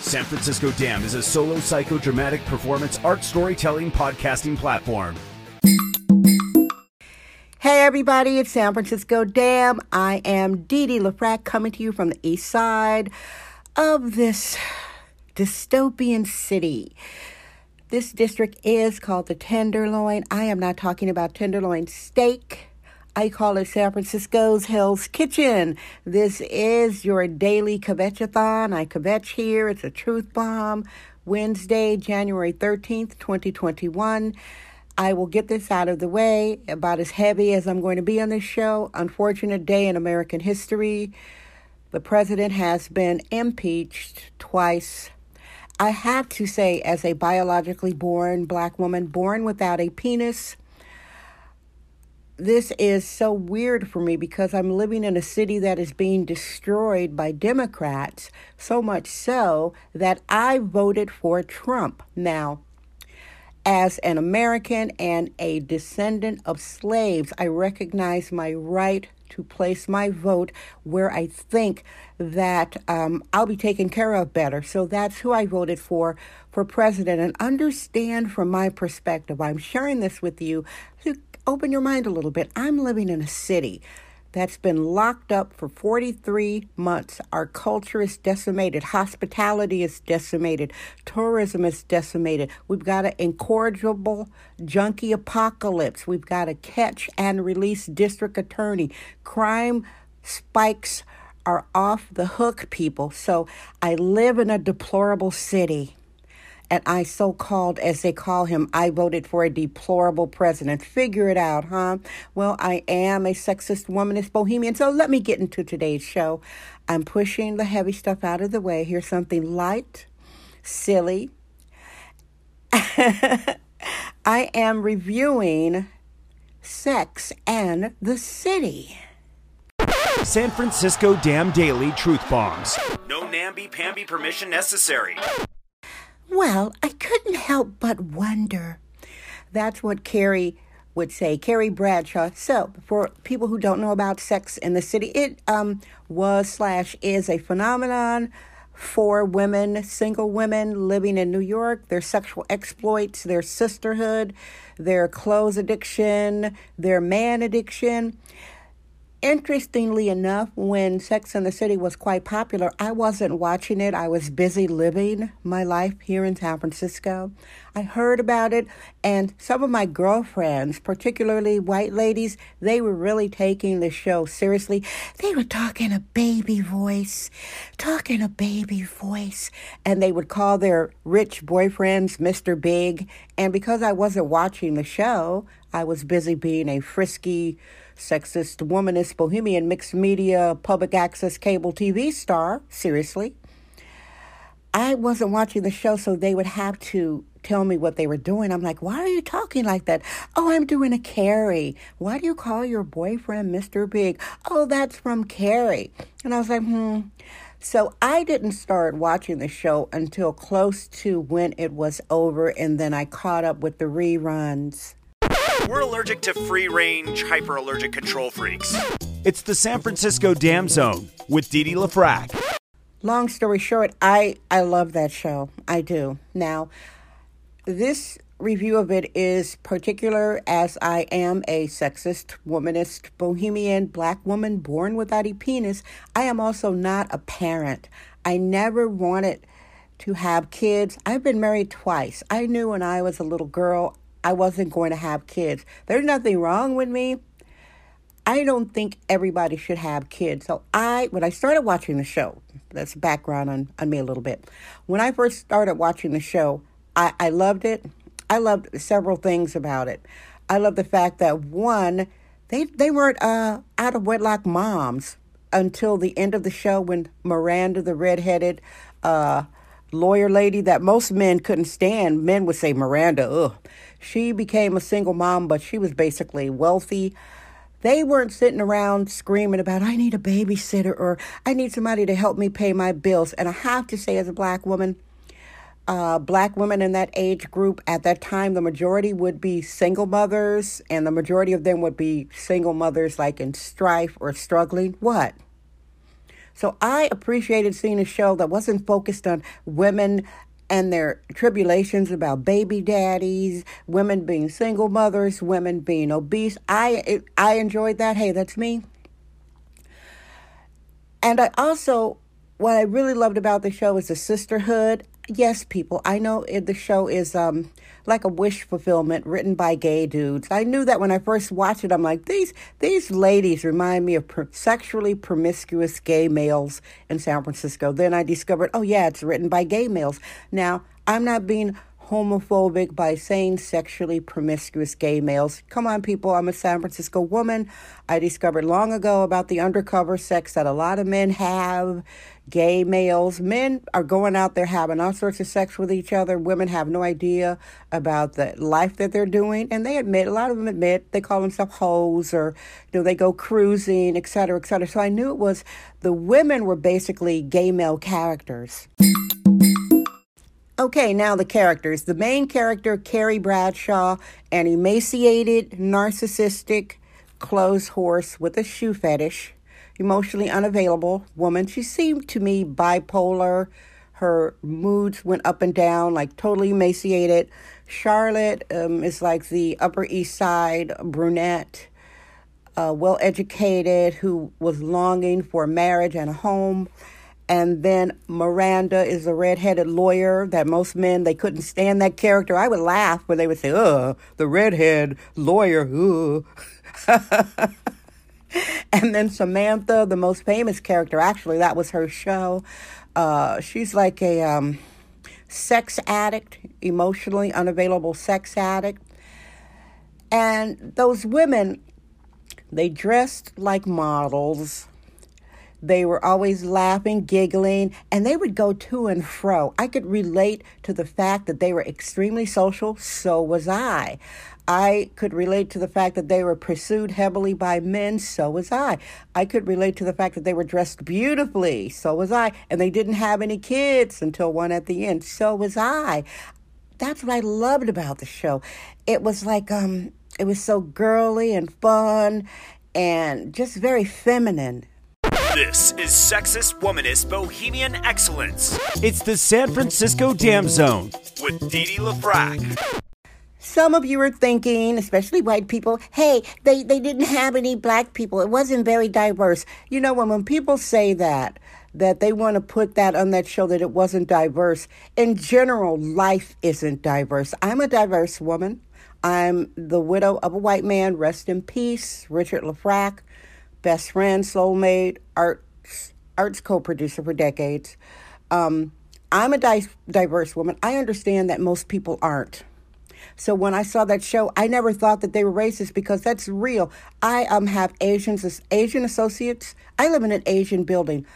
San Francisco Dam is a solo psychodramatic performance art storytelling podcasting platform. Hey everybody, it's San Francisco Dam. I am Didi LaFrac coming to you from the east side of this dystopian city. This district is called the Tenderloin. I am not talking about tenderloin steak. I call it San Francisco's Hell's Kitchen. This is your daily kvetchathon. I kvetch here. It's a truth bomb. Wednesday, January 13th, 2021. I will get this out of the way, about as heavy as I'm going to be on this show. Unfortunate day in American history. The president has been impeached twice. I have to say, as a biologically born black woman, born without a penis, this is so weird for me because I'm living in a city that is being destroyed by Democrats, so much so that I voted for Trump. Now, as an American and a descendant of slaves, I recognize my right to place my vote where I think that um, I'll be taken care of better. So that's who I voted for for president. And understand from my perspective, I'm sharing this with you to open your mind a little bit. I'm living in a city that's been locked up for 43 months. Our culture is decimated. Hospitality is decimated. Tourism is decimated. We've got an incorrigible junkie apocalypse. We've got a catch and release district attorney. Crime spikes are off the hook, people. So I live in a deplorable city and I so called, as they call him, I voted for a deplorable president. Figure it out, huh? Well, I am a sexist, womanist, bohemian. So let me get into today's show. I'm pushing the heavy stuff out of the way. Here's something light, silly. I am reviewing Sex and the City. San Francisco Dam Daily Truth Bombs. No namby-pamby permission necessary. Well, I couldn't help but wonder. That's what Carrie would say, Carrie Bradshaw. So, for people who don't know about Sex in the City, it um, was slash is a phenomenon for women, single women living in New York, their sexual exploits, their sisterhood, their clothes addiction, their man addiction. Interestingly enough, when Sex and the City was quite popular, I wasn't watching it. I was busy living my life here in San Francisco. I heard about it, and some of my girlfriends, particularly white ladies, they were really taking the show seriously. They were talking a baby voice, talking a baby voice, and they would call their rich boyfriends Mr. Big. And because I wasn't watching the show, I was busy being a frisky, sexist, womanist, bohemian, mixed media, public access cable TV star. Seriously. I wasn't watching the show, so they would have to tell me what they were doing. I'm like, why are you talking like that? Oh, I'm doing a Carrie. Why do you call your boyfriend Mr. Big? Oh, that's from Carrie. And I was like, hmm. So I didn't start watching the show until close to when it was over, and then I caught up with the reruns. We're allergic to free range, hyper allergic control freaks. It's the San Francisco Dam Zone with Didi LaFrac. Long story short, I, I love that show. I do. Now, this review of it is particular as I am a sexist, womanist, bohemian, black woman born without a penis. I am also not a parent. I never wanted to have kids. I've been married twice. I knew when I was a little girl I wasn't going to have kids. There's nothing wrong with me. I don't think everybody should have kids. So I, when I started watching the show, that's background on, on me a little bit. When I first started watching the show, I, I loved it. I loved several things about it. I love the fact that one, they they weren't uh, out of wedlock moms until the end of the show when Miranda, the redheaded uh, lawyer lady that most men couldn't stand. Men would say Miranda, ugh. She became a single mom, but she was basically wealthy. They weren't sitting around screaming about, I need a babysitter or I need somebody to help me pay my bills. And I have to say, as a black woman, uh, black women in that age group at that time, the majority would be single mothers, and the majority of them would be single mothers like in strife or struggling. What? So I appreciated seeing a show that wasn't focused on women and their tribulations about baby daddies, women being single mothers, women being obese. I I enjoyed that. Hey, that's me. And I also what I really loved about the show is the sisterhood yes, people, I know it, the show is um, like a wish fulfillment written by gay dudes. I knew that when I first watched it. I'm like, these these ladies remind me of per- sexually promiscuous gay males in San Francisco. Then I discovered, oh yeah, it's written by gay males. Now I'm not being homophobic by saying sexually promiscuous gay males. Come on, people, I'm a San Francisco woman. I discovered long ago about the undercover sex that a lot of men have. Gay males, men are going out there having all sorts of sex with each other. Women have no idea about the life that they're doing, and they admit, a lot of them admit, they call themselves hoes or, you know, they go cruising, et cetera, et cetera. So I knew it was the women were basically gay male characters. Okay, now the characters. The main character, Carrie Bradshaw, an emaciated, narcissistic, clothes horse with a shoe fetish, emotionally unavailable woman. She seemed to me bipolar. Her moods went up and down, like totally emaciated. Charlotte um, is like the Upper East Side brunette, uh, well educated, who was longing for marriage and a home. And then Miranda is a redheaded lawyer that most men they couldn't stand that character. I would laugh when they would say, "Uh, the redhead lawyer." And then Samantha, the most famous character, actually that was her show. Uh, she's like a um, sex addict, emotionally unavailable sex addict. And those women, they dressed like models they were always laughing, giggling, and they would go to and fro. I could relate to the fact that they were extremely social, so was I. I could relate to the fact that they were pursued heavily by men, so was I. I could relate to the fact that they were dressed beautifully, so was I. And they didn't have any kids until one at the end, so was I. That's what I loved about the show. It was like, um, it was so girly and fun and just very feminine. This is Sexist Womanist Bohemian Excellence. It's the San Francisco Dam Zone with Dee Dee LaFrac. Some of you are thinking, especially white people, hey, they, they didn't have any black people. It wasn't very diverse. You know, when, when people say that, that they want to put that on that show that it wasn't diverse, in general, life isn't diverse. I'm a diverse woman. I'm the widow of a white man, rest in peace, Richard LaFrac best friend, soulmate, arts arts co-producer for decades. Um, I'm a di- diverse woman. I understand that most people aren't. So when I saw that show, I never thought that they were racist because that's real. I um have Asians Asian associates. I live in an Asian building.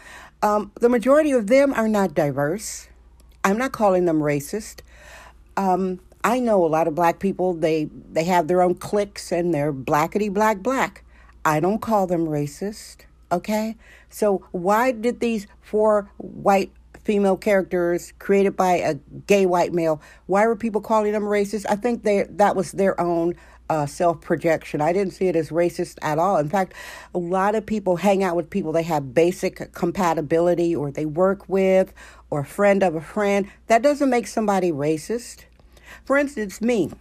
Um, the majority of them are not diverse. I'm not calling them racist. Um, I know a lot of black people. They they have their own cliques and they're blackety black black. I don't call them racist, okay? So why did these four white female characters created by a gay white male, why were people calling them racist? I think they that was their own uh, self projection. I didn't see it as racist at all. In fact, a lot of people hang out with people they have basic compatibility or they work with or friend of a friend. That doesn't make somebody racist. For instance, me.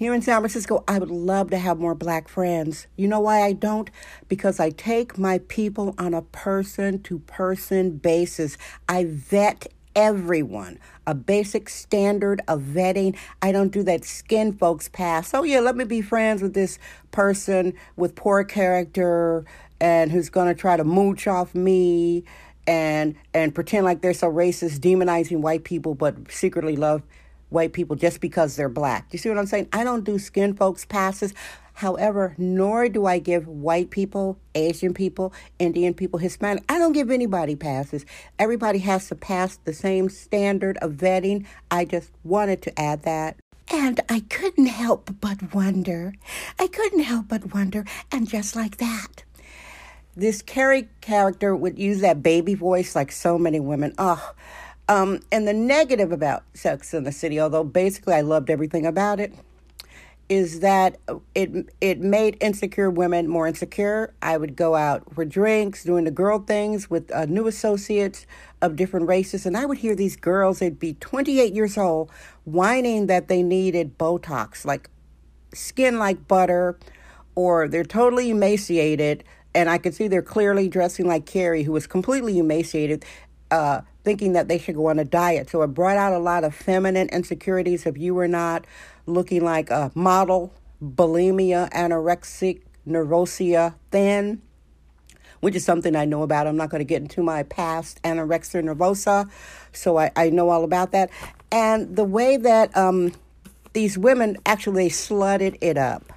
Here in San Francisco, I would love to have more black friends. You know why I don't? Because I take my people on a person to person basis. I vet everyone. A basic standard of vetting. I don't do that skin folks pass. Oh, yeah, let me be friends with this person with poor character and who's going to try to mooch off me and and pretend like they're so racist, demonizing white people, but secretly love white people just because they're black. You see what I'm saying? I don't do skin folks passes. However, nor do I give white people, Asian people, Indian people, Hispanic. I don't give anybody passes. Everybody has to pass the same standard of vetting. I just wanted to add that. And I couldn't help but wonder. I couldn't help but wonder. And just like that, this Carrie character would use that baby voice like so many women. Oh, um, and the negative about Sex in the City, although basically I loved everything about it, is that it it made insecure women more insecure. I would go out for drinks, doing the girl things with uh, new associates of different races, and I would hear these girls. They'd be 28 years old, whining that they needed Botox, like skin like butter, or they're totally emaciated. And I could see they're clearly dressing like Carrie, who was completely emaciated, uh, thinking that they should go on a diet. So it brought out a lot of feminine insecurities if you were not looking like a model, bulimia, anorexic, neurosia, thin, which is something I know about. I'm not going to get into my past anorexia nervosa, so I, I know all about that. And the way that um, these women actually slutted it up.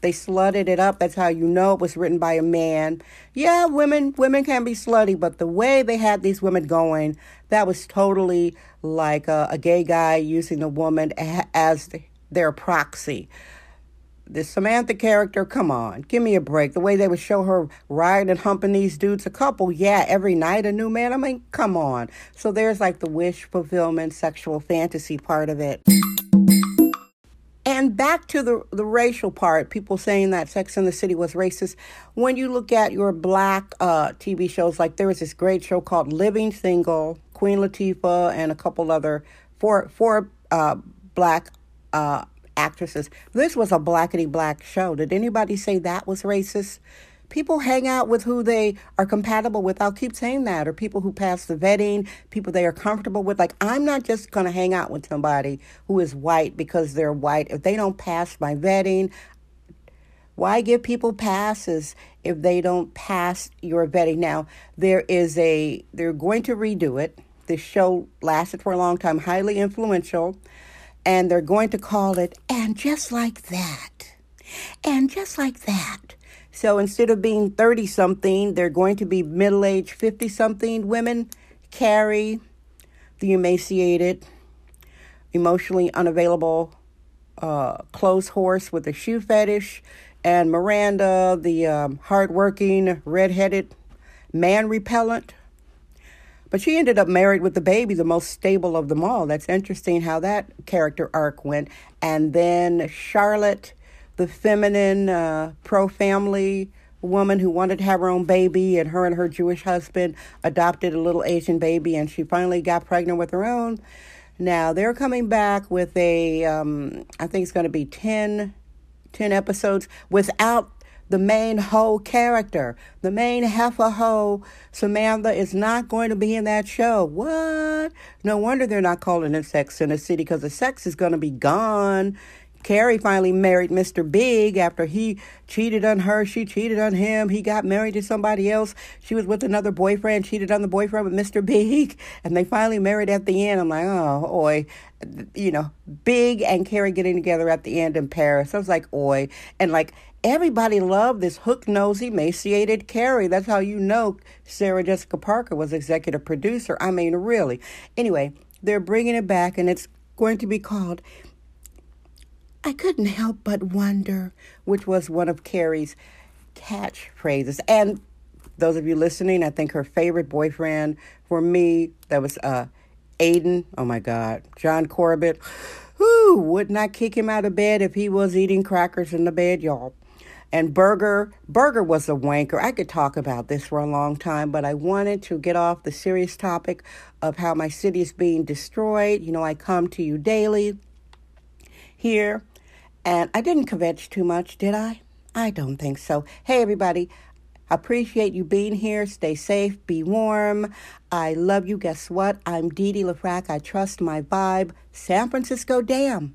They slutted it up. That's how you know it was written by a man. Yeah, women women can be slutty, but the way they had these women going, that was totally like a, a gay guy using a woman as their proxy. The Samantha character, come on, give me a break. The way they would show her riding and humping these dudes, a couple, yeah, every night a new man. I mean, come on. So there's like the wish fulfillment, sexual fantasy part of it. And back to the, the racial part, people saying that Sex in the City was racist. When you look at your black uh, TV shows, like there was this great show called Living Single, Queen Latifah, and a couple other four four uh, black uh, actresses. This was a blackety black show. Did anybody say that was racist? People hang out with who they are compatible with. I'll keep saying that. Or people who pass the vetting, people they are comfortable with. Like, I'm not just going to hang out with somebody who is white because they're white. If they don't pass my vetting, why give people passes if they don't pass your vetting? Now, there is a, they're going to redo it. This show lasted for a long time, highly influential, and they're going to call it And Just Like That. And just like that, so instead of being 30 something, they're going to be middle aged 50 something women. Carrie, the emaciated, emotionally unavailable uh, clothes horse with a shoe fetish, and Miranda, the um, hardworking, redheaded, man repellent. But she ended up married with the baby, the most stable of them all. That's interesting how that character arc went. And then Charlotte, the feminine, uh, pro family woman who wanted to have her own baby, and her and her Jewish husband adopted a little Asian baby, and she finally got pregnant with her own. Now they're coming back with a, um, I think it's going to be 10, 10 episodes without the main hoe character. The main heifer hoe, Samantha, is not going to be in that show. What? No wonder they're not calling it Sex in the City because the sex is going to be gone. Carrie finally married Mr. Big after he cheated on her. She cheated on him. He got married to somebody else. She was with another boyfriend, cheated on the boyfriend with Mr. Big. And they finally married at the end. I'm like, oh, oi. You know, Big and Carrie getting together at the end in Paris. I was like, oi. And like, everybody loved this hook nosy, emaciated Carrie. That's how you know Sarah Jessica Parker was executive producer. I mean, really. Anyway, they're bringing it back, and it's going to be called I couldn't help but wonder, which was one of Carrie's catchphrases. And those of you listening, I think her favorite boyfriend for me, that was uh, Aidan. Oh my God, John Corbett. Who would not kick him out of bed if he was eating crackers in the bed, y'all. And Berger, Berger was a wanker. I could talk about this for a long time, but I wanted to get off the serious topic of how my city is being destroyed. You know, I come to you daily here and I didn't kvetch too much, did I? I don't think so. Hey, everybody. Appreciate you being here. Stay safe. Be warm. I love you. Guess what? I'm Dee Dee LaFrac. I trust my vibe. San Francisco, damn.